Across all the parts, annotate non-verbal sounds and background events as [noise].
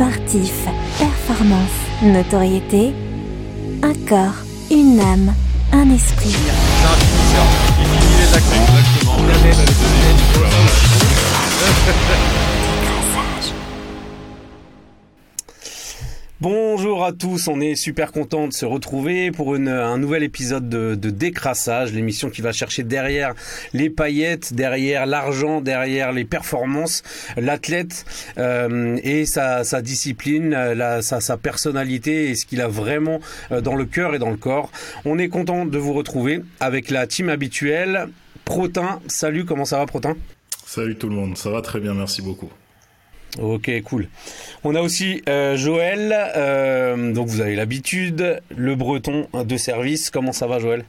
sportif, performance, notoriété, un corps, une âme, un esprit. Bonjour à tous, on est super content de se retrouver pour un nouvel épisode de, de Décrassage, l'émission qui va chercher derrière les paillettes, derrière l'argent, derrière les performances, l'athlète euh, et sa, discipline, sa, sa, personnalité et ce qu'il a vraiment euh, dans le cœur et dans le corps. On est content de vous retrouver avec la team habituelle. Protin, salut, comment ça va Protin? Salut tout le monde, ça va très bien, merci beaucoup. Ok, cool. On a aussi euh, Joël, euh, donc vous avez l'habitude, le breton de service. Comment ça va Joël?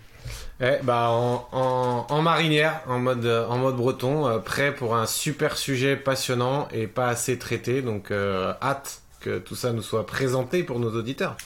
Eh, bah, en, marinière, en mode, breton, euh, prêt pour un super sujet passionnant et pas assez traité. Donc hâte que tout ça nous soit présenté pour nos auditeurs.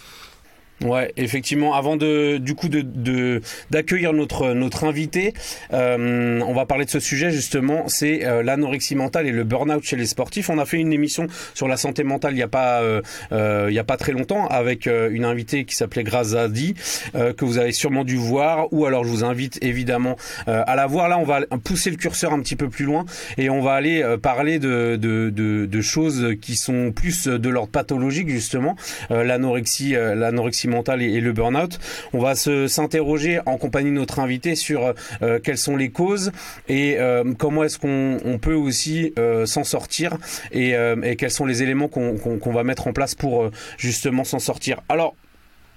Ouais, effectivement. Avant de, du coup, de d'accueillir notre notre invité, euh, on va parler de ce sujet justement. C'est euh, l'anorexie mentale et le burn-out chez les sportifs. On a fait une émission sur la santé mentale il y a pas euh, euh il y a pas très longtemps avec euh, une invitée qui s'appelait Grazadi que vous avez sûrement dû voir. Ou alors je vous invite évidemment à la voir. Là, on va pousser le curseur un petit peu plus loin et on va aller parler de, de, de, de choses qui sont plus de l'ordre pathologique justement. l'anorexie, l'anorexie mentale et, et le burn-out. On va se s'interroger en compagnie de notre invité sur euh, quelles sont les causes et euh, comment est-ce qu'on on peut aussi euh, s'en sortir et, et, quels sont les éléments qu'on qu qu va mettre en place pour justement s'en sortir. Alors,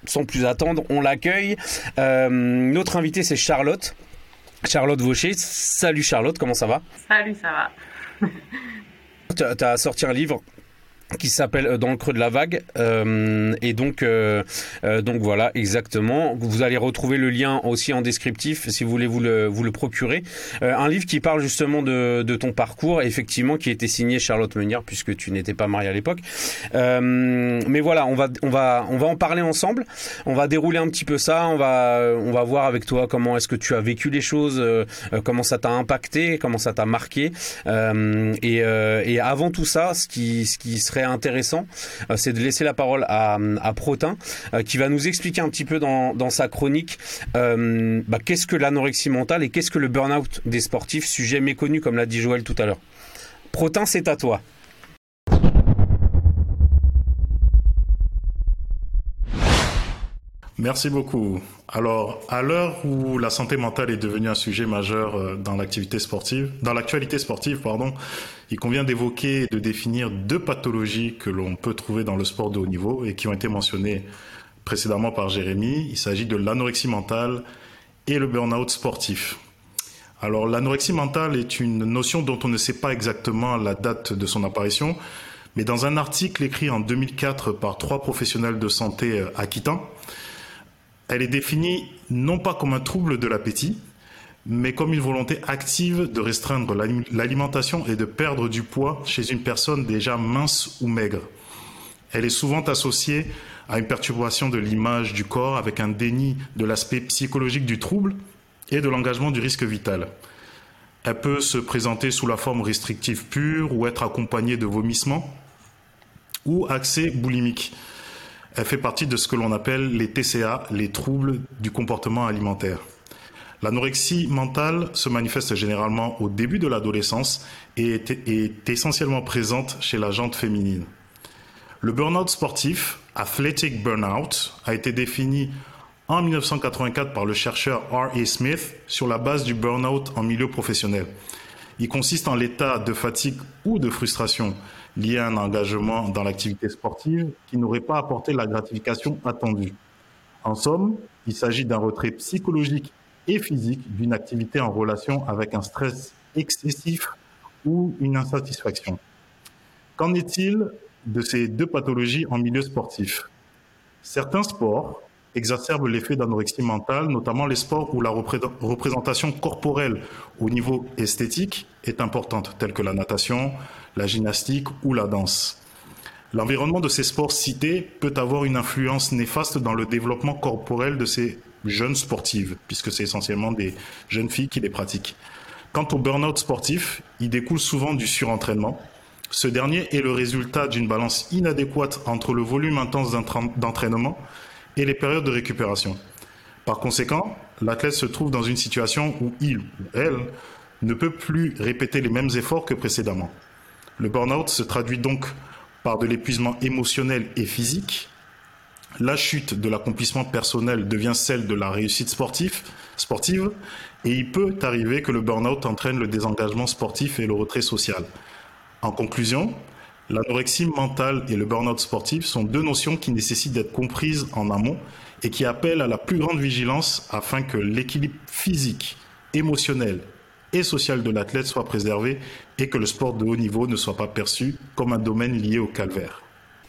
sans plus attendre, on l'accueille. notre invité, c'est Charlotte. Charlotte Vaucher. Salut Charlotte, comment ça va? Salut, ça va. Tu as sorti un livre qui s'appelle Dans le creux de la vague. Euh, et donc euh, euh, donc voilà exactement. Vous allez retrouver le lien aussi en descriptif si vous voulez vous le vous le procurer. Euh, un livre qui parle justement de, de ton parcours effectivement qui était signé Charlotte Meunier puisque tu n'étais pas marié à l'époque. Euh, mais voilà on va on va on va en parler ensemble. On va dérouler un petit peu ça. On va on va voir avec toi comment est-ce que tu as vécu les choses euh, comment ça t'a impacté comment ça t'a marqué. Et, et avant tout ça ce qui ce qui serait intéressant, euh, c'est de laisser la parole à, Protin, euh, qui va nous expliquer un petit peu dans, dans sa chronique euh, bah, qu'est-ce que l'anorexie mentale et qu'est-ce que le burn-out des sportifs, sujet méconnu comme l'a dit Joël tout à l'heure. Protin, c'est à toi. Merci beaucoup. Alors, à l'heure où la santé mentale est devenue un sujet majeur dans l'activité sportive, dans l'actualité sportive, pardon, il convient d'évoquer et de définir deux pathologies que l'on peut trouver dans le sport de haut niveau et qui ont été mentionnées précédemment par Jérémy. Il s'agit de l'anorexie mentale et le burn-out sportif. Alors, l'anorexie mentale est une notion dont on ne sait pas exactement la date de son apparition, mais dans un article écrit en 2004 par trois professionnels de santé aquitains, elle est définie non pas comme un trouble de l'appétit, mais comme une volonté active de restreindre l'alimentation et de perdre du poids chez une personne déjà mince ou maigre. Elle est souvent associée à une perturbation de l'image du corps avec un déni de l'aspect psychologique du trouble et de l'engagement du risque vital. Elle peut se présenter sous la forme restrictive pure ou être accompagnée de vomissements ou accès boulimique. Elle fait partie de ce que l'on appelle les TCA, les troubles du comportement alimentaire. L'anorexie mentale se manifeste généralement au début de l'adolescence et est, essentiellement présente chez la jante féminine. Le burn-out sportif, athletic burnout, a été défini en 1984 par le chercheur R. A. Smith sur la base du burn-out en milieu professionnel. Il consiste en l'état de fatigue ou de frustration lié à un engagement dans l'activité sportive qui n'aurait pas apporté la gratification attendue. En somme, il s'agit d'un retrait psychologique et physique d'une activité en relation avec un stress excessif ou une insatisfaction. Qu'en est-il de ces deux pathologies en milieu sportif? Certains sports exacerbent l'effet d'anorexie mentale, notamment les sports où la représentation corporelle au niveau esthétique est importante, tels que la natation, la gymnastique ou la danse. L'environnement de ces sports cités peut avoir une influence néfaste dans le développement corporel de ces jeunes sportives, puisque c'est essentiellement des jeunes filles qui les pratiquent. Quant au burn-out sportif, il découle souvent du surentraînement, Ce dernier est le résultat d'une balance inadéquate entre le volume intense d'entraînement et les périodes de récupération. Par conséquent, l'athlète se trouve dans une situation où il ou elle ne peut plus répéter les mêmes efforts que précédemment. Le burn-out se traduit donc par de l'épuisement émotionnel et physique. La chute de l'accomplissement personnel devient celle de la réussite sportive, et il peut arriver que le burn-out entraîne le désengagement sportif et le retrait social. En conclusion, l'anorexie mentale et le burn-out sportif sont deux notions qui nécessitent d'être comprises en amont et qui appellent à la plus grande vigilance afin que l'équilibre physique, émotionnel et social de l'athlète soit préservé et que le sport de haut niveau ne soit pas perçu comme un domaine lié au calvaire.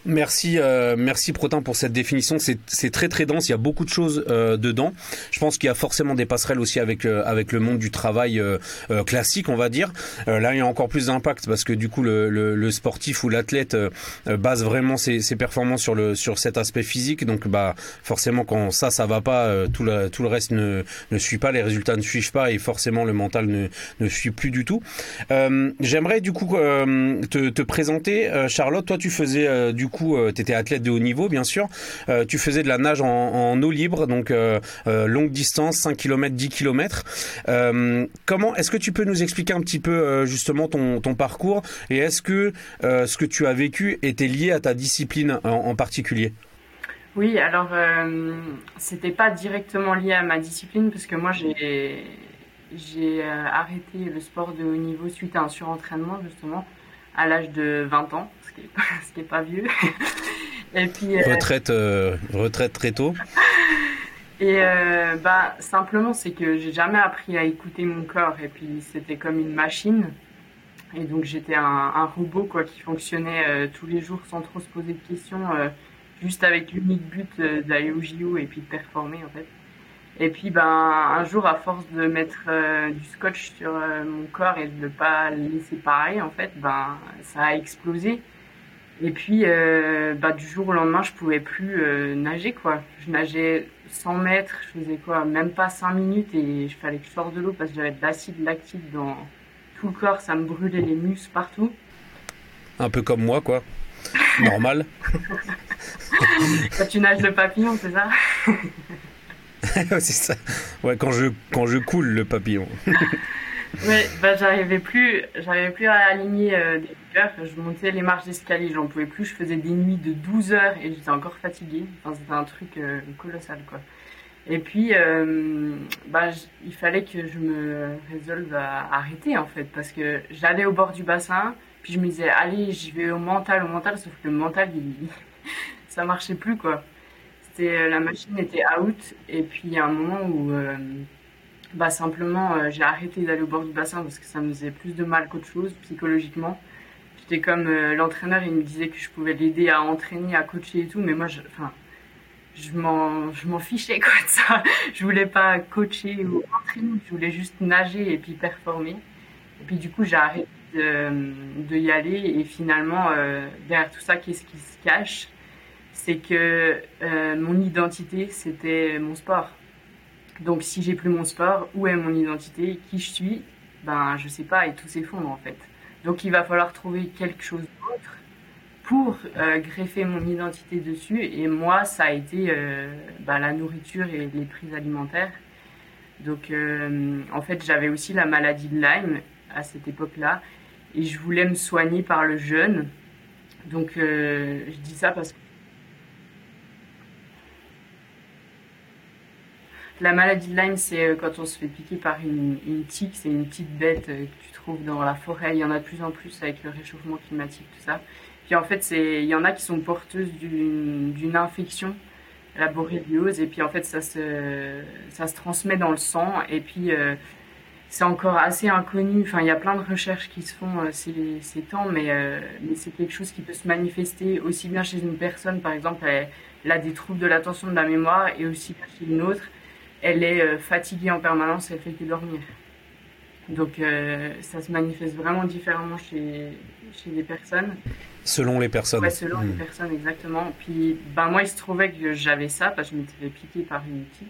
Merci, euh, merci Protin pour cette définition. C'est très très dense. Il y a beaucoup de choses euh, dedans. Je pense qu'il y a forcément des passerelles aussi avec euh, avec le monde du travail euh, euh, classique, on va dire. là, il y a encore plus d'impact parce que du coup, le, le, le sportif ou l'athlète base vraiment ses, ses, performances sur le sur cet aspect physique. Donc, bah forcément, quand ça ça va pas, tout le tout le reste ne ne suit pas, les résultats ne suivent pas et forcément le mental ne ne suit plus du tout. J'aimerais du coup te, te présenter, Charlotte. Toi, tu faisais du coup, euh, tu étais athlète de haut niveau, bien sûr. Euh, tu faisais de la nage en, eau libre, donc euh, longue distance, 5 km, 10 km. comment est-ce que tu peux nous expliquer un petit peu justement ton, parcours et est-ce que ce que tu as vécu était lié à ta discipline en, particulier? Oui, alors c'était pas directement lié à ma discipline parce que moi j'ai arrêté le sport de haut niveau suite à un surentraînement justement à l'âge de 20 ans [laughs] qui est pas vieux. [laughs] et puis, euh, retraite, euh, retraite très tôt. [laughs] Et euh, bah, simplement, c'est que j'ai jamais appris à écouter mon corps. Et puis, c'était comme une machine. Et donc, j'étais un, robot quoi, qui fonctionnait tous les jours sans trop se poser de questions, juste avec l'unique but d'aller au JO et puis de performer, en fait. Et puis, ben, un jour, à force de mettre du scotch sur mon corps et de ne pas le laisser pareil, en fait, ben, ça a explosé. Et puis, euh, bah, du jour au lendemain, je pouvais plus euh, nager, quoi. Je nageais 100 mètres, je faisais quoi, même pas 5 minutes et je fallait que je sorte de l'eau parce que j'avais de l'acide lactique dans tout le corps, ça me brûlait les muscles partout. Un peu comme moi, quoi. [laughs] Normal. quand tu nages le papillon, c'est ça? [laughs] C'est ça. Ouais, quand je, quand je coule le papillon. [laughs] ouais, bah, j'arrivais plus, j'arrivais plus à aligner euh, des je montais les marches d'escalier, j'en pouvais plus, je faisais des nuits de 12 heures et j'étais encore fatiguée. Enfin, c'était un truc euh, colossal, quoi. Et puis, euh, bah, il fallait que je me résolve à arrêter, en fait, parce que j'allais au bord du bassin, puis je me disais, allez, j'y vais au mental, au mental, sauf que le mental, il, [laughs] ça marchait plus, quoi. C'était, euh, la machine était out, et puis il y a un moment où, bah, simplement, j'ai arrêté d'aller au bord du bassin parce que ça me faisait plus de mal qu'autre chose, psychologiquement. C'était comme euh, l'entraîneur, il me disait que je pouvais l'aider à entraîner, à coacher et tout, mais moi, je, je m'en, je m'en fichais quoi de ça. [laughs] Je voulais pas coacher ou entraîner, je voulais juste nager et puis performer. Et puis du coup, j'ai arrêté de, y aller et finalement, euh, derrière tout ça, qu'est-ce qui se cache? C'est que euh, mon identité, c'était mon sport. Donc si j'ai plus mon sport, où est mon identité Qui je suis Ben je sais pas et tout s'effondre en fait. Donc il va falloir trouver quelque chose d'autre pour euh, greffer mon identité dessus. Et moi, ça a été euh, bah, la nourriture et les prises alimentaires. Donc euh, en fait, j'avais aussi la maladie de Lyme à cette époque-là. Et je voulais me soigner par le jeûne. Donc je dis ça parce que La maladie de Lyme, c'est quand on se fait piquer par une, une tique, c'est une petite bête que tu trouves dans la forêt. Il y en a de plus en plus avec le réchauffement climatique, tout ça. Puis en fait, il y en a qui sont porteuses d'une infection, la borréliose, et puis en fait, ça se, transmet dans le sang, et puis euh, c'est encore assez inconnu. Enfin, il y a plein de recherches qui se font euh, ces, temps, mais, euh, c'est quelque chose qui peut se manifester aussi bien chez une personne, par exemple, elle, a des troubles de l'attention, de la mémoire, et aussi chez une autre, elle est fatiguée en permanence, elle fait que dormir. Donc euh, ça se manifeste vraiment différemment chez, chez les personnes. Selon les personnes. Ouais, selon les hmm. personnes, exactement. Puis ben, moi, il se trouvait que j'avais ça parce que je m'étais fait piquer par une tique.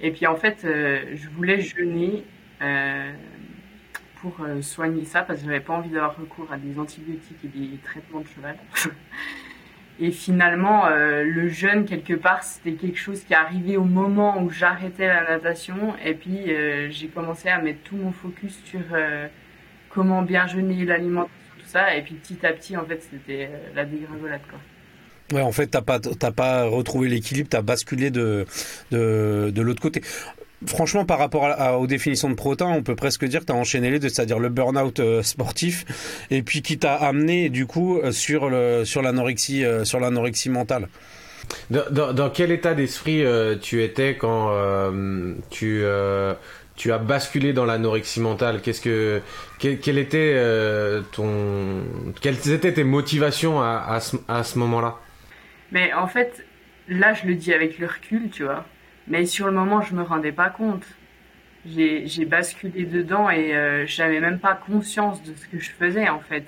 Et puis en fait, euh, je voulais jeûner euh, pour soigner ça parce que j'avais pas envie d'avoir recours à des antibiotiques et des traitements de cheval. [laughs] Et finalement, euh, le jeûne, quelque part, c'était quelque chose qui arrivait au moment où j'arrêtais la natation. Et puis, euh, j'ai commencé à mettre tout mon focus sur euh, comment bien jeûner, l'alimentation, tout ça. Et puis, petit à petit, en fait, c'était la dégringolade, quoi. Ouais, en fait, t'as pas, t'as pas retrouvé l'équilibre, t'as basculé de, de, de l'autre côté. Franchement, par rapport aux définitions de Protin, on peut presque dire que tu as enchaîné les deux, c'est-à-dire le burn-out euh, sportif, et puis qui t'a amené du coup euh, sur le sur l'anorexie euh, sur l'anorexie mentale. Dans, quel état d'esprit tu étais quand tu tu as basculé dans l'anorexie mentale? Qu'est-ce que quel, était ton quelles étaient tes motivations à, à ce, à ce moment-là? Mais en fait, là, je le dis avec le recul, tu vois mais sur le moment, je me rendais pas compte. J'ai basculé dedans et euh, j'avais même pas conscience de ce que je faisais en fait.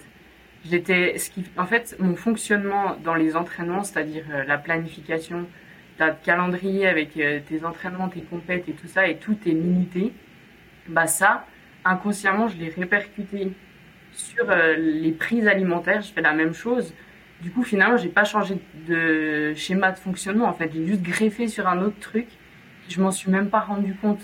J'étais, ce qui, en fait, mon fonctionnement dans les entraînements, c'est-à-dire euh, la planification, ta calendrier avec euh, tes entraînements, tes compètes et tout ça, et tout est limité. Bah ça, inconsciemment, je l'ai répercuté sur les prises alimentaires. Je fais la même chose. Du coup, finalement, j'ai pas changé de schéma de fonctionnement. En fait, j'ai juste greffé sur un autre truc je m'en suis même pas rendu compte.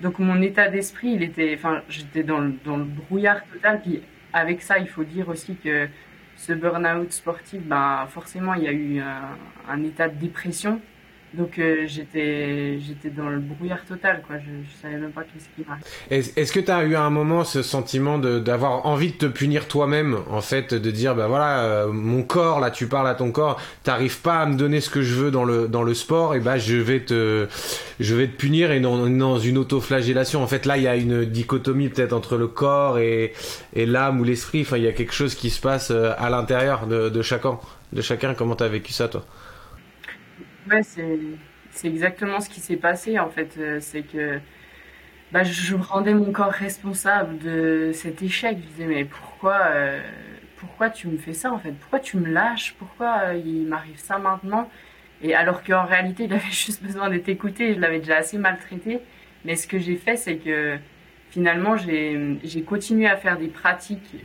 Donc mon état d'esprit, il était, j'étais dans le, brouillard total. Puis avec ça, il faut dire aussi que ce burn-out sportif, ben forcément, il y a eu un état de dépression donc euh, j'étais j'étais dans le brouillard total quoi. Je, je savais même pas qu'est-ce qui m'arrivait. Est-ce que tu as eu à un moment ce sentiment d'avoir envie de te punir toi-même en fait de dire bah voilà euh, mon corps là tu parles à ton corps t'arrives pas à me donner ce que je veux dans le dans le sport et bah je vais te je vais te punir et dans, dans une autoflagellation en fait là il y a une dichotomie peut-être entre le corps et et l'âme ou l'esprit enfin il y a quelque chose qui se passe euh, à l'intérieur de, de chacun de chacun comment t'as vécu ça toi? C'est exactement ce qui s'est passé en fait. Euh, c'est que bah, je rendais mon corps responsable de cet échec. Je disais mais pourquoi, euh, pourquoi tu me fais ça en fait? Pourquoi tu me lâches? Pourquoi euh, il m'arrive ça maintenant? Et alors qu'en réalité, il avait [laughs] juste besoin d'être écouté. Je l'avais déjà assez maltraité. Mais ce que j'ai fait, c'est que finalement, j'ai continué à faire des pratiques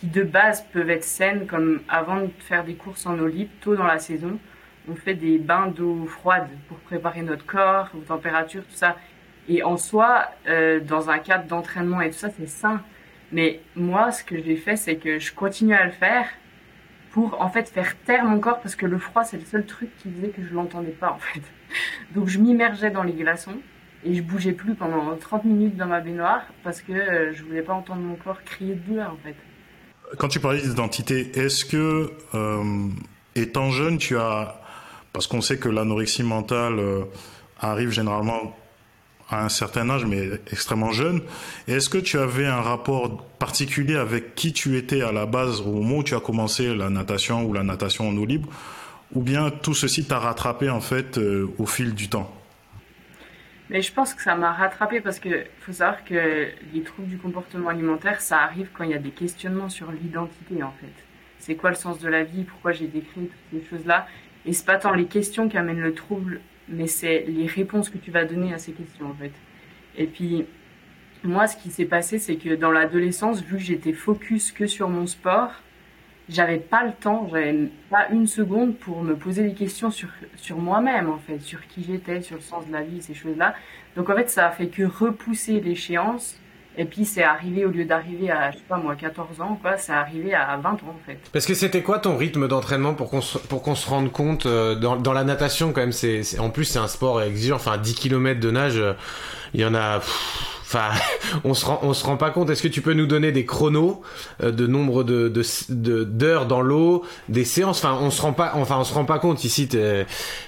qui de base peuvent être saines, comme avant de faire des courses en eau tôt dans la saison on fait des bains d'eau froide pour préparer notre corps aux températures, tout ça. Et en soi, euh, dans un cadre d'entraînement et tout ça, c'est sain. Mais moi, ce que j'ai fait, c'est que je continue à le faire pour en fait faire taire mon corps parce que le froid, c'est le seul truc qui disait que je l'entendais pas en fait. [laughs] Donc je m'immergeais dans les glaçons et je bougeais plus pendant 30 minutes dans ma baignoire parce que euh, je voulais pas entendre mon corps crier de douleur en fait. Quand tu parlais d'identité, est-ce que euh, étant jeune, tu as parce qu'on sait que l'anorexie mentale euh, arrive généralement à un certain âge, mais extrêmement jeune. Est-ce que tu avais un rapport particulier avec qui tu étais à la base au moment où tu as commencé la natation ou la natation en eau libre Ou bien tout ceci t'a rattrapé en fait euh, au fil du temps? Mais je pense que ça m'a rattrapé parce que faut savoir que les troubles du comportement alimentaire, ça arrive quand il y a des questionnements sur l'identité en fait. C'est quoi le sens de la vie? Pourquoi j'ai décrit toutes ces choses-là? Et c'est pas tant les questions qui amènent le trouble, mais c'est les réponses que tu vas donner à ces questions, en fait. Et puis, moi, ce qui s'est passé, c'est que dans l'adolescence, vu que j'étais focus que sur mon sport, j'avais pas le temps, j'avais pas une seconde pour me poser des questions sur, sur moi-même, en fait, sur qui j'étais, sur le sens de la vie, ces choses-là. Donc, en fait, ça a fait que repousser l'échéance et puis c'est arrivé, au lieu d'arriver à, je sais pas moi, 14 ans, quoi, c'est arrivé à 20 ans en fait. Parce que c'était quoi ton rythme d'entraînement pour qu'on se, pour qu'on se rende compte, euh, dans, dans la natation quand même, c'est, en plus c'est un sport exigeant, enfin 10 km de nage, euh, il y en a... Enfin, [laughs] on se rend, on se rend pas compte. Est-ce que tu peux nous donner des chronos euh, de nombre de, de, d'heures dans l'eau, des séances? Enfin, on se rend pas, enfin, on se rend pas compte ici.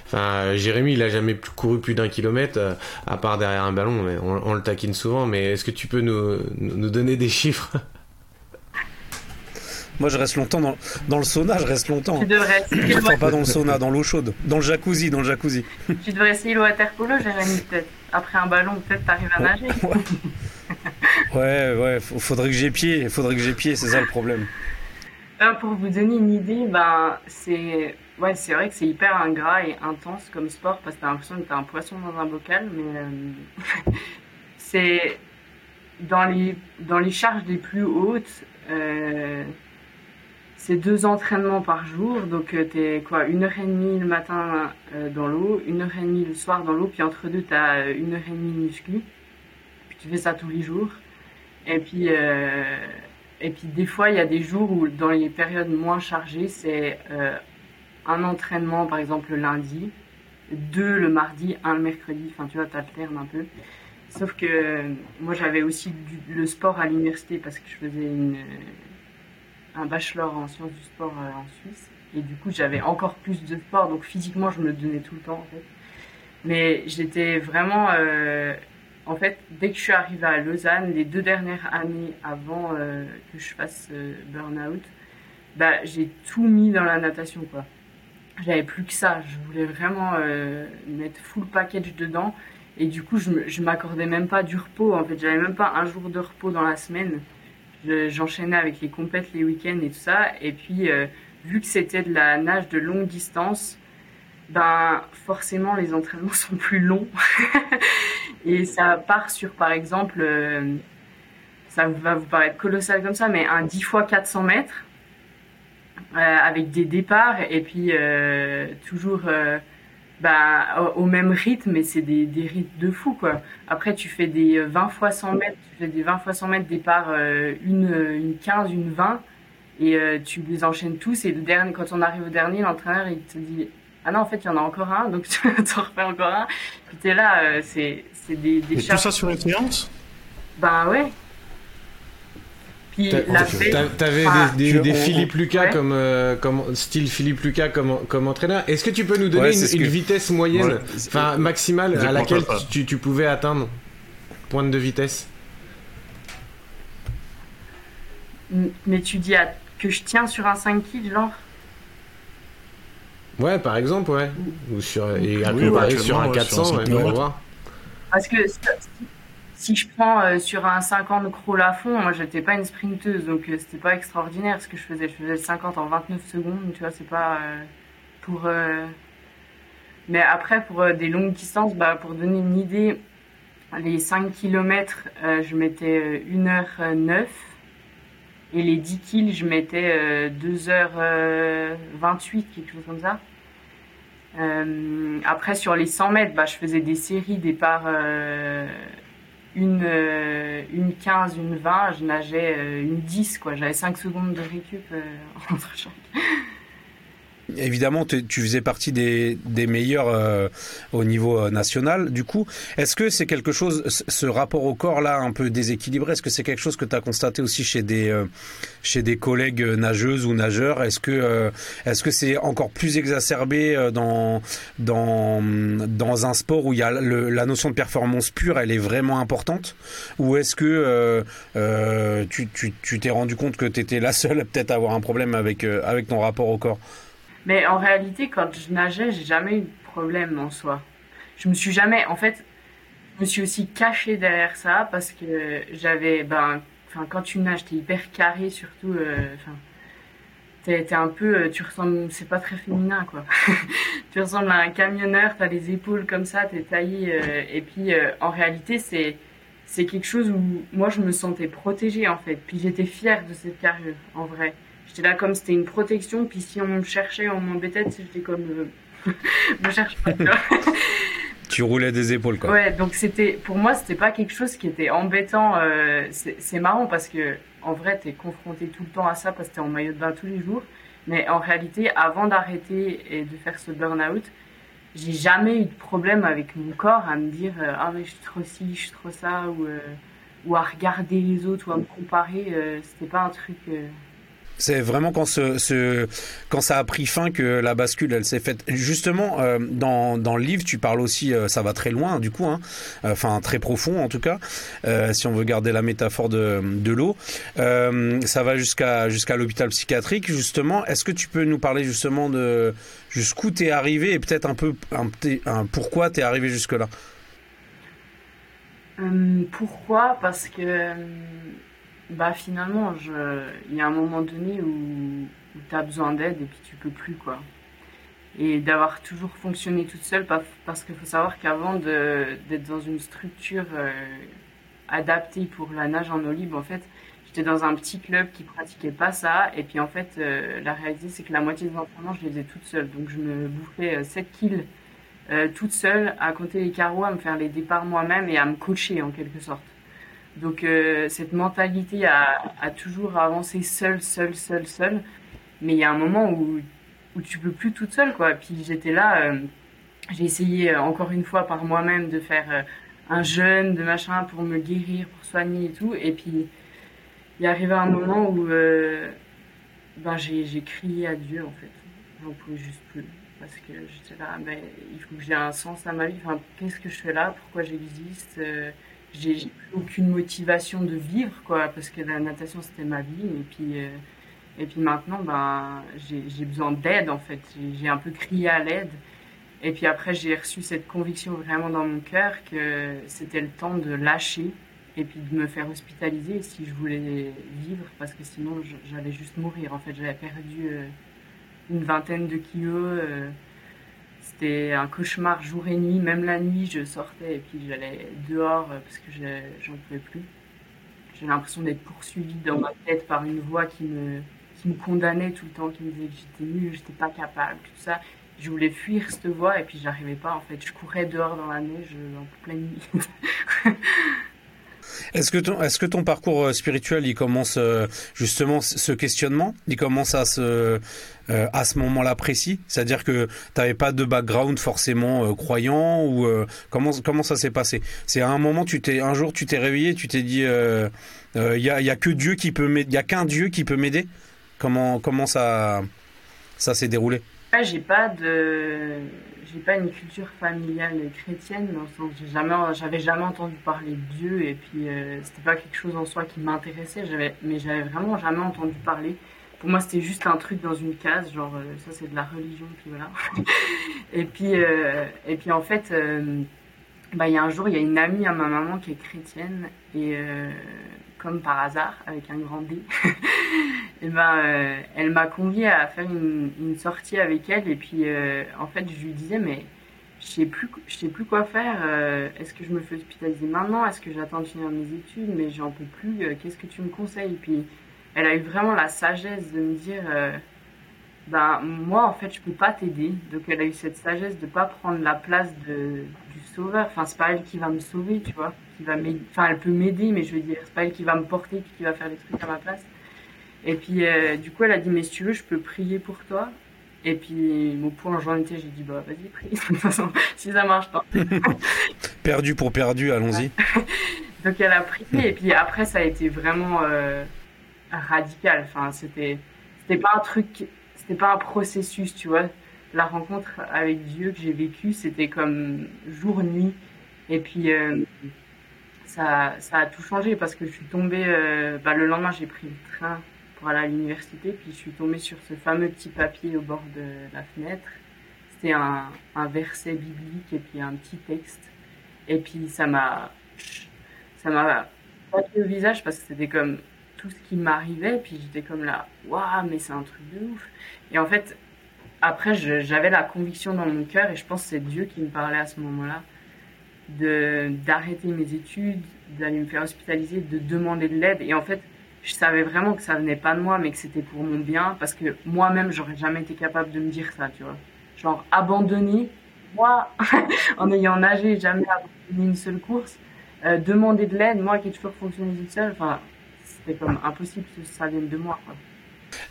Enfin, Jérémy, il a jamais couru plus d'un kilomètre euh, à part derrière un ballon. Mais on, le taquine souvent. Mais est-ce que tu peux nous, nous donner des chiffres? [laughs] Moi, je reste longtemps dans, dans, le sauna, je reste longtemps. Tu devrais essayer. Enfin, pas dans le sauna, dans l'eau chaude, dans le jacuzzi, dans le jacuzzi. Tu devrais essayer le water polo, Jérémy, peut-être. Après un ballon, peut-être t'arrives à nager. [laughs] Ouais, ouais, faudrait que j'ai pied, faudrait que j'ai pied, c'est ça le problème. pour vous donner une idée, ben, c'est ouais, c'est vrai que c'est hyper ingrat et intense comme sport parce que t'as l'impression que t'as un poisson dans un bocal, mais euh, [laughs] c'est dans les, dans les charges les plus hautes, euh, c'est deux entraînements par jour. Donc, euh, tu es quoi, une heure et demie le matin euh, dans l'eau, une heure et demie le soir dans l'eau, puis entre deux, tu as une heure et demie de muscu. Puis tu fais ça tous les jours. Et puis, et puis des fois, il y a des jours où, dans les périodes moins chargées, c'est un entraînement, par exemple, le lundi, deux le mardi, un le mercredi. Enfin, tu vois, tu alternes un peu. Sauf que moi, j'avais aussi le sport à l'université parce que je faisais une, un bachelor en sciences du sport euh, en Suisse. Et du coup, j'avais encore plus de sport. Donc, physiquement, je me le donnais tout le temps, en fait. Mais j'étais vraiment. Euh, en fait, dès que je suis arrivée à Lausanne, les deux dernières années avant euh, que je fasse burn-out, bah, j'ai tout mis dans la natation, quoi. J'avais plus que ça. Je voulais vraiment mettre full package dedans. Et du coup, je m'accordais même pas du repos. En fait, j'avais même pas un jour de repos dans la semaine. J'enchaînais avec les compètes les week-ends et tout ça. Et puis, euh, vu que c'était de la nage de longue distance, ben forcément les entraînements [laughs] sont plus longs. [laughs] et ça part sur, par exemple, euh, ça va vous paraître colossal comme ça, mais un 10 fois 400 mètres euh, avec des départs et puis toujours bah, au, même rythme, mais c'est des, des, rythmes de fou, quoi. Après, tu fais des 20 euh, fois 100 mètres, tu fais des 20 fois 100 mètres départ, euh, une, une 15, une 20, et euh, tu les enchaînes tous, et le dernier, quand on arrive au dernier, l'entraîneur, il te dit, ah non, en fait, il y en a encore un, donc [laughs] tu en refais encore un, puis t'es là, c'est, c'est des, des Et tout ça sur une séance? Ben ouais. T'avais des, des, Philippe Lucas comme, euh, comme style Philippe Lucas comme, comme entraîneur. Est-ce que tu peux nous donner une, vitesse moyenne, enfin maximale à laquelle tu, tu, pouvais atteindre pointe de vitesse? Mais tu dis que je tiens sur un 5 kg, genre? Ouais, par exemple, ouais. Ou sur, et sur un 400, on va voir. Parce que si je prends euh, sur un 50 crawl à fond, moi j'étais pas une sprinteuse, donc euh, c'était pas extraordinaire ce que je faisais. Je faisais le 50 en 29 secondes, tu vois, c'est pas euh, pour. Mais après, pour des longues distances, bah, pour donner une idée, les 5 km, je mettais 1h09 et les 10 kills, je mettais 2h28, quelque chose comme ça. après, sur les 100 mètres, bah, je faisais des séries, départ une, euh, une 15, une 20, je nageais euh, une 10, quoi. J'avais 5 secondes de récup euh, [laughs] entre chaque. Évidemment, tu faisais partie des, meilleurs euh, au niveau euh, national. Du coup, est-ce que c'est quelque chose, ce rapport au corps là, un peu déséquilibré, est-ce que c'est quelque chose que tu as constaté aussi chez des euh, chez des collègues nageuses ou nageurs? Est-ce que est-ce que c'est encore plus exacerbé dans dans dans un sport où il y a la notion de performance pure, elle est vraiment importante? Ou est-ce que tu tu tu t'es rendu compte que tu étais la seule peut-être à avoir un problème avec avec ton rapport au corps? Mais en réalité, quand je nageais, j'ai jamais eu de problème en soi. Je me suis jamais, en fait, je me suis aussi cachée derrière ça parce que j'avais, ben, enfin, quand tu nages, t'es hyper carré, surtout, euh, enfin, t'es un peu, euh, tu ressembles, c'est pas très féminin, quoi. [laughs] tu ressembles à un camionneur, t'as les épaules comme ça, t'es taillé, euh, et puis, en réalité, c'est, c'est quelque chose où moi je me sentais protégée en fait. Puis j'étais fière de cette carrure en vrai. J'étais là comme c'était une protection, puis si on me cherchait, on m'embêtait, j'étais comme. Euh, [laughs] me cherche pas, [laughs] tu roulais des épaules, quoi. Ouais, donc c'était. Pour moi, c'était pas quelque chose qui était embêtant. Euh, c'est marrant parce que, en vrai, t'es confronté tout le temps à ça parce que t'es en maillot de bain tous les jours. Mais en réalité, avant d'arrêter et de faire ce burn-out, j'ai jamais eu de problème avec mon corps à me dire euh, ah mais je suis trop ci, je suis trop ça ou ou à regarder les autres ou à me comparer. c'était pas un truc. C'est vraiment quand ça a pris fin que la bascule elle s'est faite. Justement euh, dans, dans le livre tu parles aussi euh, ça va très loin du coup hein, enfin très profond en tout cas euh, si on veut garder la métaphore de, de l'eau. Ça va jusqu'à l'hôpital psychiatrique justement. Est-ce que tu peux nous parler justement de jusqu'où t'es arrivé et peut-être un peu un, pourquoi t'es arrivé jusque là pourquoi? Parce que bah finalement, je... il y a un moment donné où, tu as besoin d'aide et puis tu peux plus quoi. Et d'avoir toujours fonctionné toute seule parce qu'il faut savoir qu'avant d'être dans une structure euh, adapté pour la nage en eau libre. En fait, j'étais dans un petit club qui pratiquait pas ça. Et puis en fait, euh, la réalité, c'est que la moitié des entraînements, je les faisais toute seule. Donc je me bouffais 7 kills toute seule à compter les carreaux, à me faire les départs moi-même et à me coacher en quelque sorte. Donc cette mentalité à, toujours avancer seule, seule, seule, seule. Mais il y a un moment où où tu peux plus toute seule quoi. Puis j'étais là, euh, j'ai essayé euh, encore une fois par moi-même de faire euh, un jeûne, de machin pour me guérir, pour soigner et tout. Et puis il est arrivé un moment où ben, j'ai crié à Dieu en fait. J'en pouvais juste plus parce que j'étais là, ben, il faut que j'ai un sens à ma vie. Enfin, qu'est-ce que je fais là? Pourquoi j'existe? J'ai aucune motivation de vivre quoi parce que la natation c'était ma vie et puis et puis maintenant, ben, j'ai besoin d'aide en fait. J'ai un peu crié à l'aide. Et puis après, j'ai reçu cette conviction vraiment dans mon cœur que c'était le temps de lâcher et puis de me faire hospitaliser si je voulais vivre, parce que sinon j'allais juste mourir. En fait, j'avais perdu euh, une vingtaine de kilos. Euh, c'était un cauchemar jour et nuit. Même la nuit, je sortais et puis j'allais dehors euh, parce que j'en pouvais plus. J'ai l'impression d'être poursuivie dans ma tête par une voix qui me, condamnait tout le temps, qui me disait que j'étais nulle, j'étais pas capable, tout ça. Je voulais fuir cette voix et puis j'arrivais pas en fait. Je courais dehors dans la neige en pleine nuit. [laughs] Est-ce que ton, parcours euh, spirituel, il commence euh, justement ce questionnement, il commence à ce, euh, à ce moment-là précis, c'est-à-dire que tu n'avais pas de background forcément croyant ou comment comment ça s'est passé? C'est à un moment, tu t'es, un jour, tu t'es réveillé, tu t'es dit, il y a, a qu'un Dieu qui peut m'aider? Comment, comment ça, s'est déroulé? J'ai pas de, j'ai pas une culture familiale chrétienne dans le sens que jamais, j'avais jamais entendu parler de Dieu et puis euh, c'était pas quelque chose en soi qui m'intéressait. J'avais, mais j'avais vraiment jamais entendu parler. Pour moi, c'était juste un truc dans une case, genre euh, ça c'est de la religion, puis voilà. [laughs] et puis, euh, et puis en fait, bah il y a un jour, il y a une amie à ma maman qui est chrétienne et comme par hasard, avec un grand D, [laughs] et ben, euh, elle m'a conviée à faire une, sortie avec elle. Et puis, euh, en fait, je lui disais, mais je sais plus, je sais plus quoi faire. Euh, est-ce que je me fais hospitaliser maintenant Est-ce que j'attends de finir mes études Mais j'en peux plus. Qu'est-ce que tu me conseilles? Et puis, elle a eu vraiment la sagesse de me dire, ben, moi, en fait, je peux pas t'aider. Donc, elle a eu cette sagesse de pas prendre la place du sauveur. Enfin, c'est pas elle qui va me sauver, tu vois. Qui va enfin, elle peut m'aider, mais je veux dire, c'est pas elle qui va me porter, qui va faire des trucs à ma place. Et puis, euh, du coup, elle a dit, mais si tu veux, je peux prier pour toi. Et puis, mon point j'en étais, j'ai dit, bah, vas-y, prie. [laughs] De toute façon, si ça marche pas. [laughs] perdu pour perdu, allons-y. [laughs] Donc, elle a prié. Et puis, après, ça a été vraiment euh, radical. Enfin, c'était, c'était pas un truc, c'était pas un processus, tu vois. La rencontre avec Dieu que j'ai vécue, c'était comme jour-nuit. Et puis, euh, ça, ça a tout changé parce que je suis tombée, bah, le lendemain, j'ai pris le train pour aller à l'université. Puis je suis tombée sur ce fameux petit papier au bord de la fenêtre. C'était un, un, verset biblique et puis un petit texte. Et puis ça m'a, ça m'a le visage parce que c'était comme tout ce qui m'arrivait. Puis j'étais comme là, waouh, mais c'est un truc de ouf. Et en fait, après, j'avais la conviction dans mon cœur et je pense que c'est Dieu qui me parlait à ce moment-là d'arrêter mes études, d'aller me faire hospitaliser, de demander de l'aide. Et en fait, je savais vraiment que ça venait pas de moi, mais que c'était pour mon bien, parce que moi-même, j'aurais jamais été capable de me dire ça, tu vois. Genre, abandonner, moi, [laughs] en ayant nagé, jamais abandonné une seule course, euh, demander de l'aide, moi qui ai toujours fonctionné toute seule, enfin, c'était comme impossible que ça vienne de moi, quoi.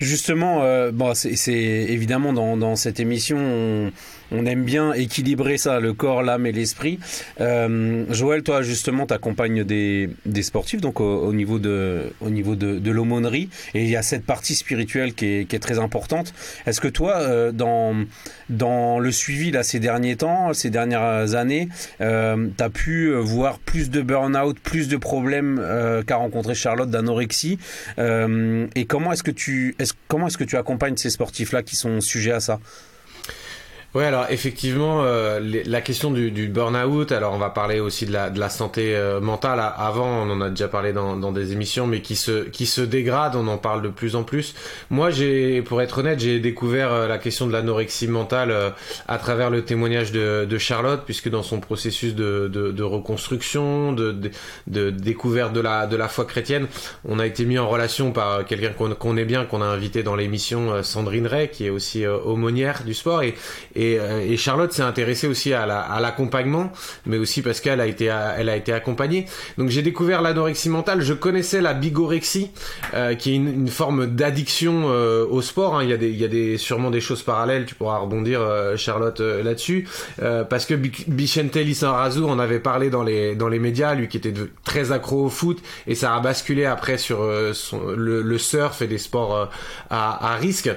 Justement, euh, bon, c'est évidemment dans, cette émission, on, aime bien équilibrer ça, le corps, l'âme et l'esprit. Euh, Joël, toi justement, t'accompagnes des, des sportifs, donc au, niveau de, au l'aumônerie, et il y a cette partie spirituelle qui est, très importante. Est-ce que toi, euh, dans, dans le suivi là ces derniers temps, ces dernières années, t'as pu voir plus de burn-out, plus de problèmes qu'a rencontré Charlotte d'anorexie, et comment est-ce que tu comment est-ce que tu accompagnes ces sportifs-là qui sont sujets à ça? Ouais, alors effectivement, euh, la question du, burn-out, alors on va parler aussi de la, santé euh, mentale. Avant, on en a déjà parlé dans, des émissions, mais qui se, qui se dégrade, on en parle de plus en plus. Moi, j'ai, pour être honnête, j'ai découvert euh, la question de l'anorexie mentale à travers le témoignage de, Charlotte, puisque dans son processus de, de, reconstruction, de, de, découverte de la, de la foi chrétienne, on a été mis en relation par quelqu'un qu'on connaît bien, qu'on a invité dans l'émission, Sandrine Ray, qui est aussi aumônière du sport, et euh, et, Charlotte s'est intéressée aussi à l'accompagnement, mais aussi parce qu'elle a été, accompagnée. Donc j'ai découvert l'anorexie mentale. Je connaissais la bigorexie, euh, qui est une, forme d'addiction euh, au sport. Hein. Il y a sûrement des choses parallèles. Tu pourras rebondir, Charlotte, là-dessus, parce que Bichente Lissarazu en avait parlé dans les, médias, lui qui était très accro au foot, et ça a basculé après sur le, surf et des sports à risque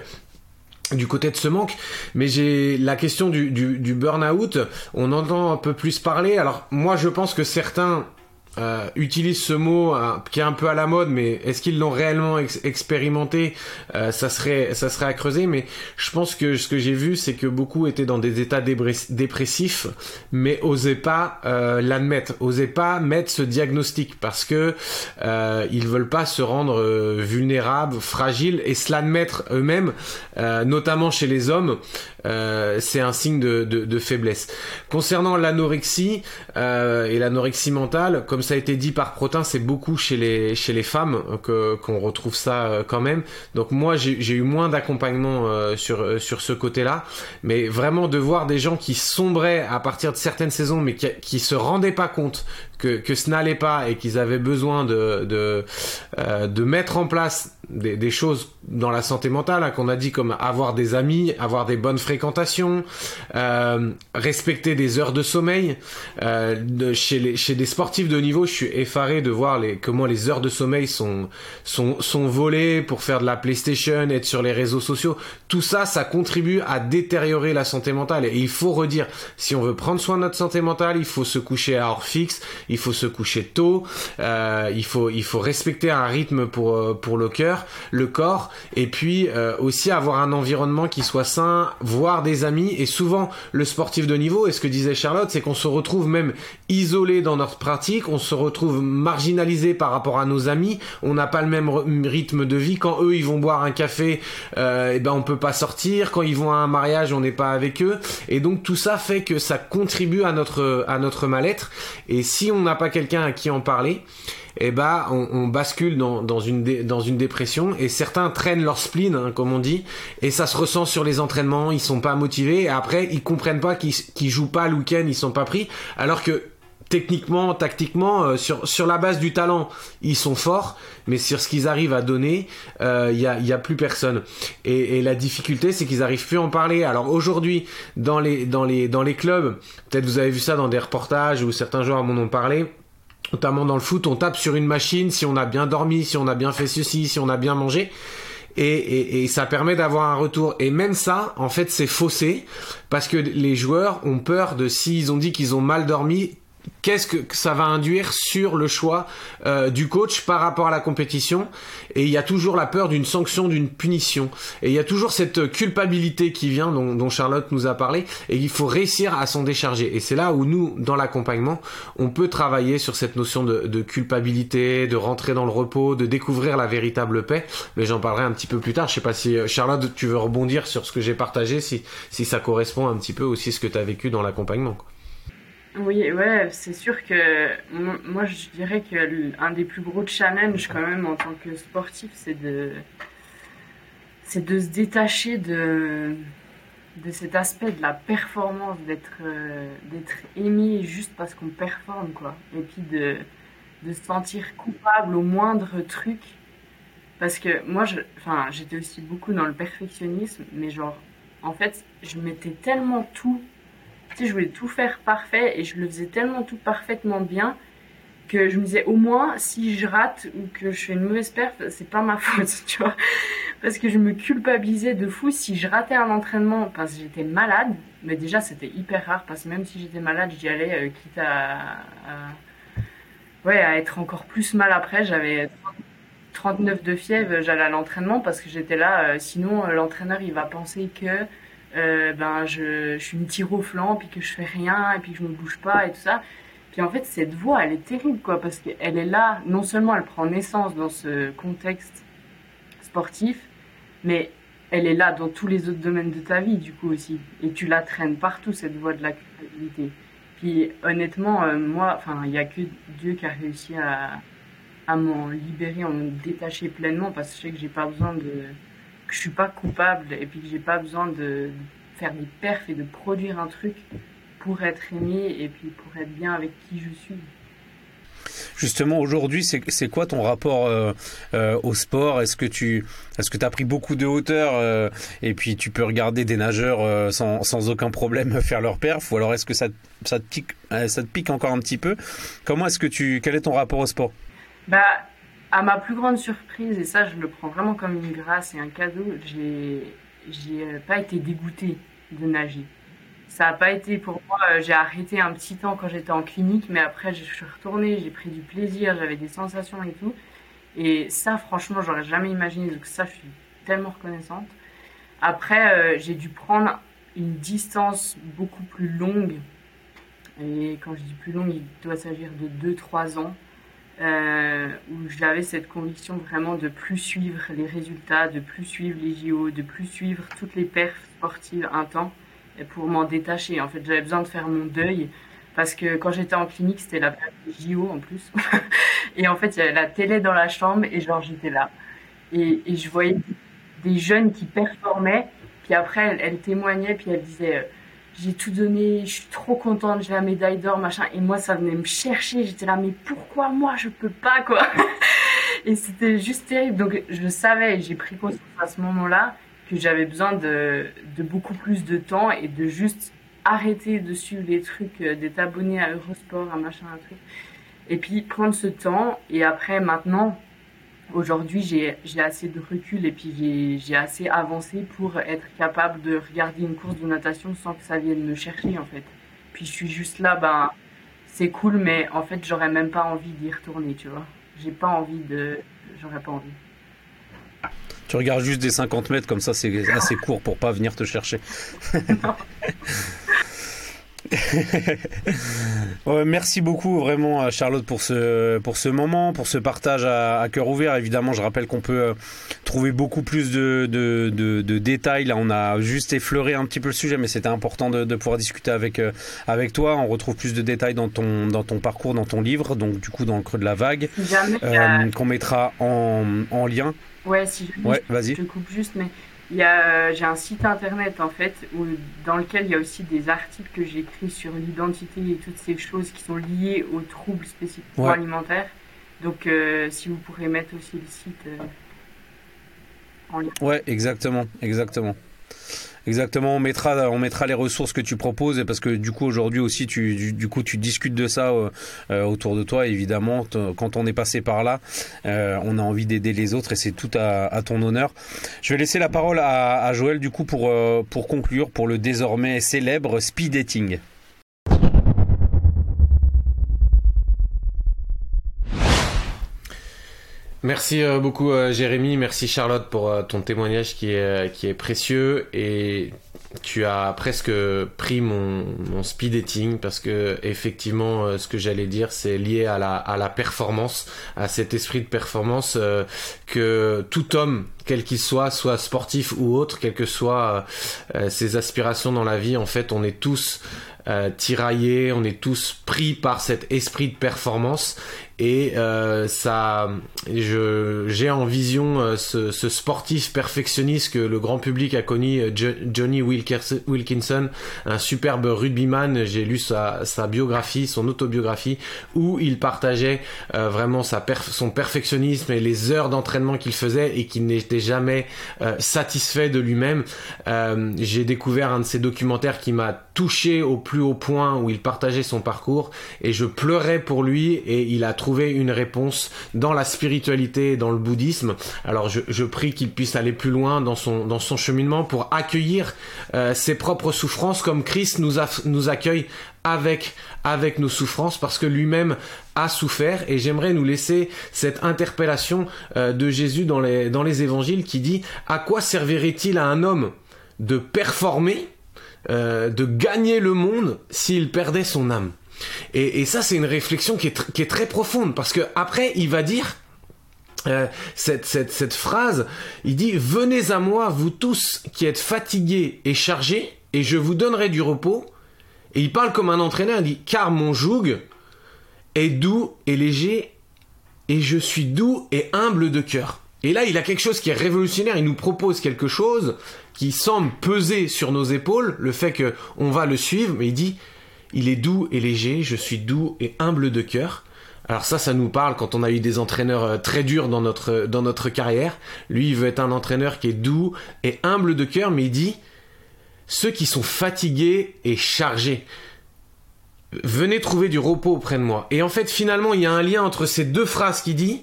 du côté de ce manque, mais j'ai la question du, du, du burn-out, on entend un peu plus parler. Alors moi je pense que certains euh, utilise ce mot euh, qui est un peu à la mode, mais est-ce qu'ils l'ont réellement expérimenté? Euh, Ça serait, ça serait à creuser. Mais je pense que ce que j'ai vu, c'est que beaucoup étaient dans des états dépressifs, mais osaient pas l'admettre, osaient pas mettre ce diagnostic parce que ils veulent pas se rendre vulnérables, fragiles et se l'admettre eux-mêmes, notamment chez les hommes. c'est un signe de, de, de, faiblesse. Concernant l'anorexie et l'anorexie mentale, comme ça a été dit par Protin, c'est beaucoup chez les femmes que qu'on retrouve ça euh, quand même. Donc moi j'ai eu moins d'accompagnement euh, sur euh, sur ce côté-là, mais vraiment de voir des gens qui sombraient à partir de certaines saisons, mais qui se rendaient pas compte que ce n'allait pas et qu'ils avaient besoin de mettre en place des, des, choses dans la santé mentale hein, qu'on a dit comme avoir des amis, avoir des bonnes fréquentations, euh, respecter des heures de sommeil. Euh, chez, les, chez des sportifs de niveau, je suis effaré de voir les, comment les heures de sommeil sont, sont, sont volées pour faire de la PlayStation, être sur les réseaux sociaux. Tout ça, ça contribue à détériorer la santé mentale. Et il faut redire, si on veut prendre soin de notre santé mentale, il faut se coucher à heure fixe, il faut se coucher tôt, euh, il, faut, il faut respecter un rythme pour, euh, pour le cœur le corps, et puis euh, aussi avoir un environnement qui soit sain, voir des amis, et souvent le sportif de niveau, et ce que disait Charlotte, c'est qu'on se retrouve même isolé dans notre pratique, on se retrouve marginalisé par rapport à nos amis, on n'a pas le même rythme de vie, quand eux ils vont boire un café, et euh, eh ben on peut pas sortir, quand ils vont à un mariage on n'est pas avec eux, et donc tout ça fait que ça contribue à notre, à notre mal-être, et si on n'a pas quelqu'un à qui en parler, eh ben, on, bascule dans, dans, une dans une dépression et certains traînent leur spleen, hein, comme on dit, et ça se ressent sur les entraînements, ils sont pas motivés, et après ils comprennent pas qu'ils qu'ils jouent pas le week-end, ils sont pas pris, alors que techniquement, tactiquement, euh, sur, sur la base du talent, ils sont forts, mais sur ce qu'ils arrivent à donner, il euh, y, a, y, a, plus personne. Et, et la difficulté, c'est qu'ils arrivent plus à en parler. Alors aujourd'hui, dans les, dans, les, dans les clubs, peut-être vous avez vu ça dans des reportages où certains joueurs m'en ont parlé, Notamment dans le foot, on tape sur une machine si on a bien dormi, si on a bien fait ceci, si on a bien mangé. Et, ça permet d'avoir un retour. Et même ça, en fait, c'est faussé parce que les joueurs ont peur de s'ils ont dit qu'ils ont mal dormi, qu'est-ce que ça va induire sur le choix euh, du coach par rapport à la compétition? Et il y a toujours la peur d'une sanction d'une punition. Et il y a toujours cette culpabilité qui vient dont, Charlotte nous a parlé et il faut réussir à s'en décharger. Et c'est là où nous dans l'accompagnement on peut travailler sur cette notion de, culpabilité de rentrer dans le repos de découvrir la véritable paix. Mais j'en parlerai un petit peu plus tard. Je sais pas si euh, Charlotte tu veux rebondir sur ce que j'ai partagé si, si ça correspond un petit peu aussi à ce que tu as vécu dans l'accompagnement oui, c'est sûr que moi je dirais que un des plus gros challenges quand même en tant que sportif, c'est de se détacher de de cet aspect de la performance, d'être euh, d'être aimé juste parce qu'on performe quoi, et puis de se sentir coupable au moindre truc, parce que moi j'étais aussi beaucoup dans le perfectionnisme, mais genre en fait je mettais tellement tout je voulais tout faire parfait et je le faisais tellement tout parfaitement bien que je me disais au moins si je rate ou que je fais une mauvaise perf, c'est pas ma [laughs] faute, tu vois. Parce que je me culpabilisais de fou si je ratais un entraînement parce que j'étais malade. Mais déjà, c'était hyper rare parce que même si j'étais malade, j'y allais euh, quitte à, être encore plus mal après. J'avais 39 de fièvre, j'allais à l'entraînement parce que j'étais là. Euh, sinon, euh, l'entraîneur, il va penser que ben je, je suis une tire au flanc, puis que je fais rien, et puis je me bouge pas et tout ça. Puis en fait, cette voix, elle est terrible, quoi, parce qu'elle est là, non seulement elle prend naissance dans ce contexte sportif, mais elle est là dans tous les autres domaines de ta vie, du coup aussi. Et tu la traînes partout, cette voix de la culpabilité. Puis honnêtement, euh, moi, enfin, il n'y a que Dieu qui a réussi à, à m'en libérer, à me détacher pleinement, parce que je sais que j'ai pas besoin de. Que je suis pas coupable, et puis que j'ai pas besoin de faire des perfs et de produire un truc pour être aimé et puis pour être bien avec qui je suis. Justement, aujourd'hui, c'est quoi ton rapport euh, euh, au sport? Est-ce que tu est-ce que as pris beaucoup de hauteur euh, et puis tu peux regarder des nageurs sans, sans, aucun problème [laughs] faire leur perf? Ou alors est-ce que ça, ça, te pique, ça te pique encore un petit peu? Comment est-ce que tu quel est ton rapport au sport? Bah à ma plus grande surprise et ça je le prends vraiment comme une grâce et un cadeau, j'ai j'ai pas été dégoûtée de nager ça n'a pas été pour moi. Euh, j'ai arrêté un petit temps quand j'étais en clinique, mais après, je suis retournée, j'ai pris du plaisir, j'avais des sensations et tout. Et ça, franchement, j'aurais jamais imaginé. Donc, ça, je suis tellement reconnaissante. Après, euh, j'ai dû prendre une distance beaucoup plus longue. Et quand je dis plus longue, il doit s'agir de 2-3 ans. Euh, où j'avais cette conviction vraiment de plus suivre les résultats, de plus suivre les JO, de plus suivre toutes les perfs sportives un temps pour m'en détacher. En fait, j'avais besoin de faire mon deuil parce que quand j'étais en clinique, c'était la période JO en plus. [laughs] et en fait, il y avait la télé dans la chambre et genre j'étais là. Et, je voyais des jeunes qui performaient. Puis après, elle, témoignait, puis elle disait euh, J'ai tout donné, je suis trop contente, j'ai la médaille d'or, machin. Et moi, ça venait me chercher. J'étais là, mais pourquoi moi, je peux pas, quoi? [laughs] Et c'était juste terrible. Donc, je savais, j'ai pris conscience à ce moment-là que j'avais besoin de, beaucoup plus de temps et de juste arrêter de suivre les trucs, euh, d'être abonné à Eurosport, un machin, un truc. Et puis prendre ce temps et après maintenant, aujourd'hui j'ai assez de recul et puis j'ai assez avancé pour être capable de regarder une course de natation sans que ça vienne me chercher en fait. Puis je suis juste là, ben c'est cool mais en fait j'aurais même pas envie d'y retourner, tu vois. J'ai pas envie de... J'aurais pas envie. Tu regardes juste des 50 mètres, comme ça c'est assez court pour pas venir te chercher. [laughs] [laughs] merci beaucoup vraiment Charlotte pour ce, pour ce moment, pour ce partage à, cœur ouvert. Évidemment, je rappelle qu'on peut euh, trouver beaucoup plus de, de, de, détails. Là, on a juste effleuré un petit peu le sujet, mais c'était important de, pouvoir discuter avec, euh, avec toi. On retrouve plus de détails dans ton, dans ton parcours, dans ton livre, donc du coup dans le creux de la vague, euh, qu'on mettra en, en lien. Ouais, si je, ouais, vas-y. je coupe juste, mais j'ai un site internet en fait où, dans lequel il y a aussi des articles que j'écris sur l'identité et toutes ces choses qui sont liées aux troubles spécifiques alimentaires. Donc, euh, si vous pourrez mettre aussi le site euh, en lien. Ouais, exactement, exactement. Exactement, on mettra, on mettra les ressources que tu proposes parce que du coup aujourd'hui aussi tu, du, coup tu discutes de ça euh, euh, autour de toi. Évidemment, quand on est passé par là, euh, on a envie d'aider les autres et c'est tout à, ton honneur. Je vais laisser la parole à, Joël du coup pour pour conclure pour le désormais célèbre speed dating. Merci euh, beaucoup euh, Jérémy, merci Charlotte pour euh, ton témoignage qui est, qui est précieux. Et tu as presque pris mon, speed dating parce que effectivement ce que j'allais dire c'est lié à la, à la performance, à cet esprit de performance que tout homme quel qu'il soit, soit sportif ou autre, quelles que soient ses aspirations dans la vie, en fait on est tous tiraillés, on est tous pris par cet esprit de performance. Et euh, ça j'ai en vision euh, ce, sportif perfectionniste que le grand public a connu euh, Johnny Wilkinson un superbe rugbyman. J'ai lu sa, biographie son autobiographie où il partageait euh, vraiment son perfectionnisme et les heures d'entraînement qu'il faisait et qu'il n'était jamais satisfait de lui-même. J'ai découvert un de ses documentaires qui m'a touché au plus haut point où il partageait son parcours et je pleurais pour lui et il a trouvé une réponse dans la spiritualité et dans le bouddhisme. Alors je, je prie qu'il puisse aller plus loin dans son, dans son cheminement pour accueillir euh, ses propres souffrances comme Christ nous, a, nous accueille avec, avec nos souffrances parce que lui-même a souffert et j'aimerais nous laisser cette interpellation euh, de Jésus dans les, dans les évangiles qui dit à quoi servirait-il à un homme de performer, de gagner le monde s'il perdait son âme. Et, ça, c'est une réflexion qui est, très profonde, parce que après, il va dire euh, cette, cette, cette phrase, il dit Venez à moi, vous tous qui êtes fatigués et chargés, et je vous donnerai du repos. Et il parle comme un entraîneur, il dit Car mon joug est doux et léger, et je suis doux et humble de cœur. Et là, il a quelque chose qui est révolutionnaire, il nous propose quelque chose qui semble peser sur nos épaules, le fait qu'on va le suivre, mais il dit il est doux et léger, je suis doux et humble de cœur. Alors ça, ça nous parle quand on a eu des entraîneurs euh, très durs dans notre, dans notre carrière. Lui, il veut être un entraîneur qui est doux et humble de cœur, mais il dit, ceux qui sont fatigués et chargés, venez trouver du repos auprès de moi. Et en fait, finalement, il y a un lien entre ces deux phrases qui dit,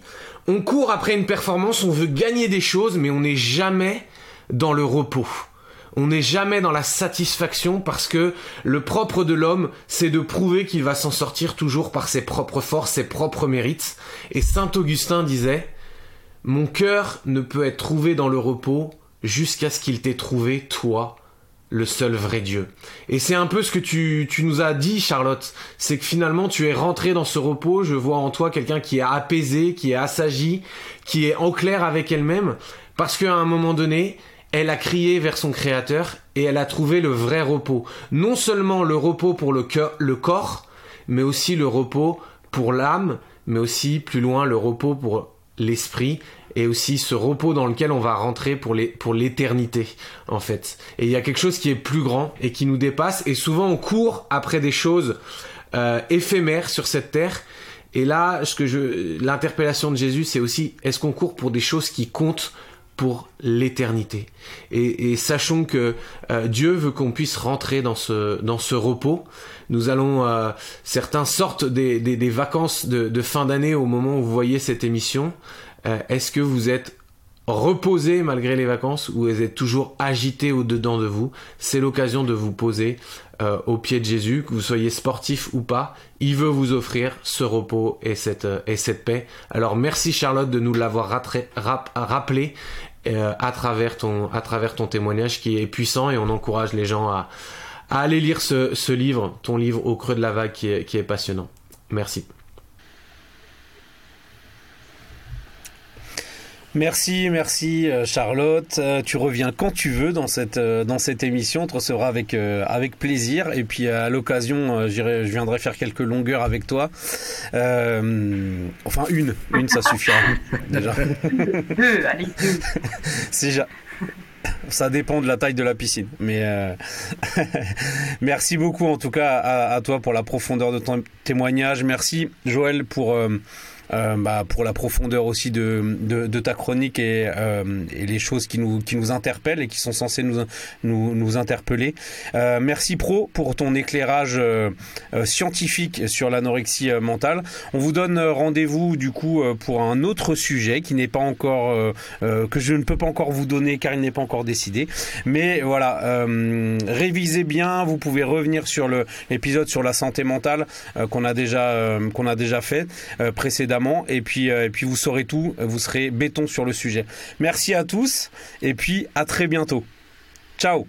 on court après une performance, on veut gagner des choses, mais on n'est jamais dans le repos on n'est jamais dans la satisfaction parce que le propre de l'homme, c'est de prouver qu'il va s'en sortir toujours par ses propres forces, ses propres mérites. Et Saint Augustin disait, Mon cœur ne peut être trouvé dans le repos jusqu'à ce qu'il t'ait trouvé, toi, le seul vrai Dieu. Et c'est un peu ce que tu, tu nous as dit, Charlotte. C'est que finalement, tu es rentré dans ce repos. Je vois en toi quelqu'un qui est apaisé, qui est assagi, qui est en clair avec elle-même. Parce qu'à un moment donné, elle a crié vers son Créateur et elle a trouvé le vrai repos. Non seulement le repos pour le, le corps, mais aussi le repos pour l'âme, mais aussi plus loin le repos pour l'esprit et aussi ce repos dans lequel on va rentrer pour l'éternité en fait. Et il y a quelque chose qui est plus grand et qui nous dépasse et souvent on court après des choses euh, éphémères sur cette terre. Et là, l'interpellation de Jésus, c'est aussi est-ce qu'on court pour des choses qui comptent pour l'éternité. Et, sachons que euh, Dieu veut qu'on puisse rentrer dans ce, dans ce repos. Nous allons, euh, certains sortent des, des, vacances de, de fin d'année au moment où vous voyez cette émission. Euh, est-ce que vous êtes reposé malgré les vacances ou vous êtes toujours agité au-dedans de vous? C'est l'occasion de vous poser au pied de Jésus, que vous soyez sportif ou pas. Il veut vous offrir ce repos et cette, et cette paix. Alors merci Charlotte de nous l'avoir rappelé euh, à, travers ton, à travers ton témoignage qui est puissant et on encourage les gens à, à aller lire ce, ce, livre, ton livre Au creux de la vague qui est, qui est passionnant. Merci. Merci, merci euh, Charlotte. Euh, tu reviens quand tu veux dans cette euh, dans cette émission. On te recevra avec avec plaisir. Et puis à l'occasion, je viendrai faire quelques longueurs avec toi. enfin une, une ça suffira [laughs] déjà. Deux, allez deux. [laughs] C'est ça dépend de la taille de la piscine. Mais [laughs] merci beaucoup en tout cas à, à, toi pour la profondeur de ton témoignage. Merci Joël pour euh, bah, pour la profondeur aussi de, de, de ta chronique et, euh, et, les choses qui nous, qui nous interpellent et qui sont censées nous, nous, nous interpeller. Euh, merci Pro pour ton éclairage euh, euh, scientifique sur l'anorexie mentale. On vous donne rendez-vous du coup pour un autre sujet qui n'est pas encore que je ne peux pas encore vous donner car il n'est pas encore décidé. Mais voilà, révisez bien. Vous pouvez revenir sur l'épisode sur la santé mentale qu'on a déjà qu'on a déjà fait précédemment et puis, euh, et puis vous saurez tout, euh, vous serez béton sur le sujet. Merci à tous et puis à très bientôt. Ciao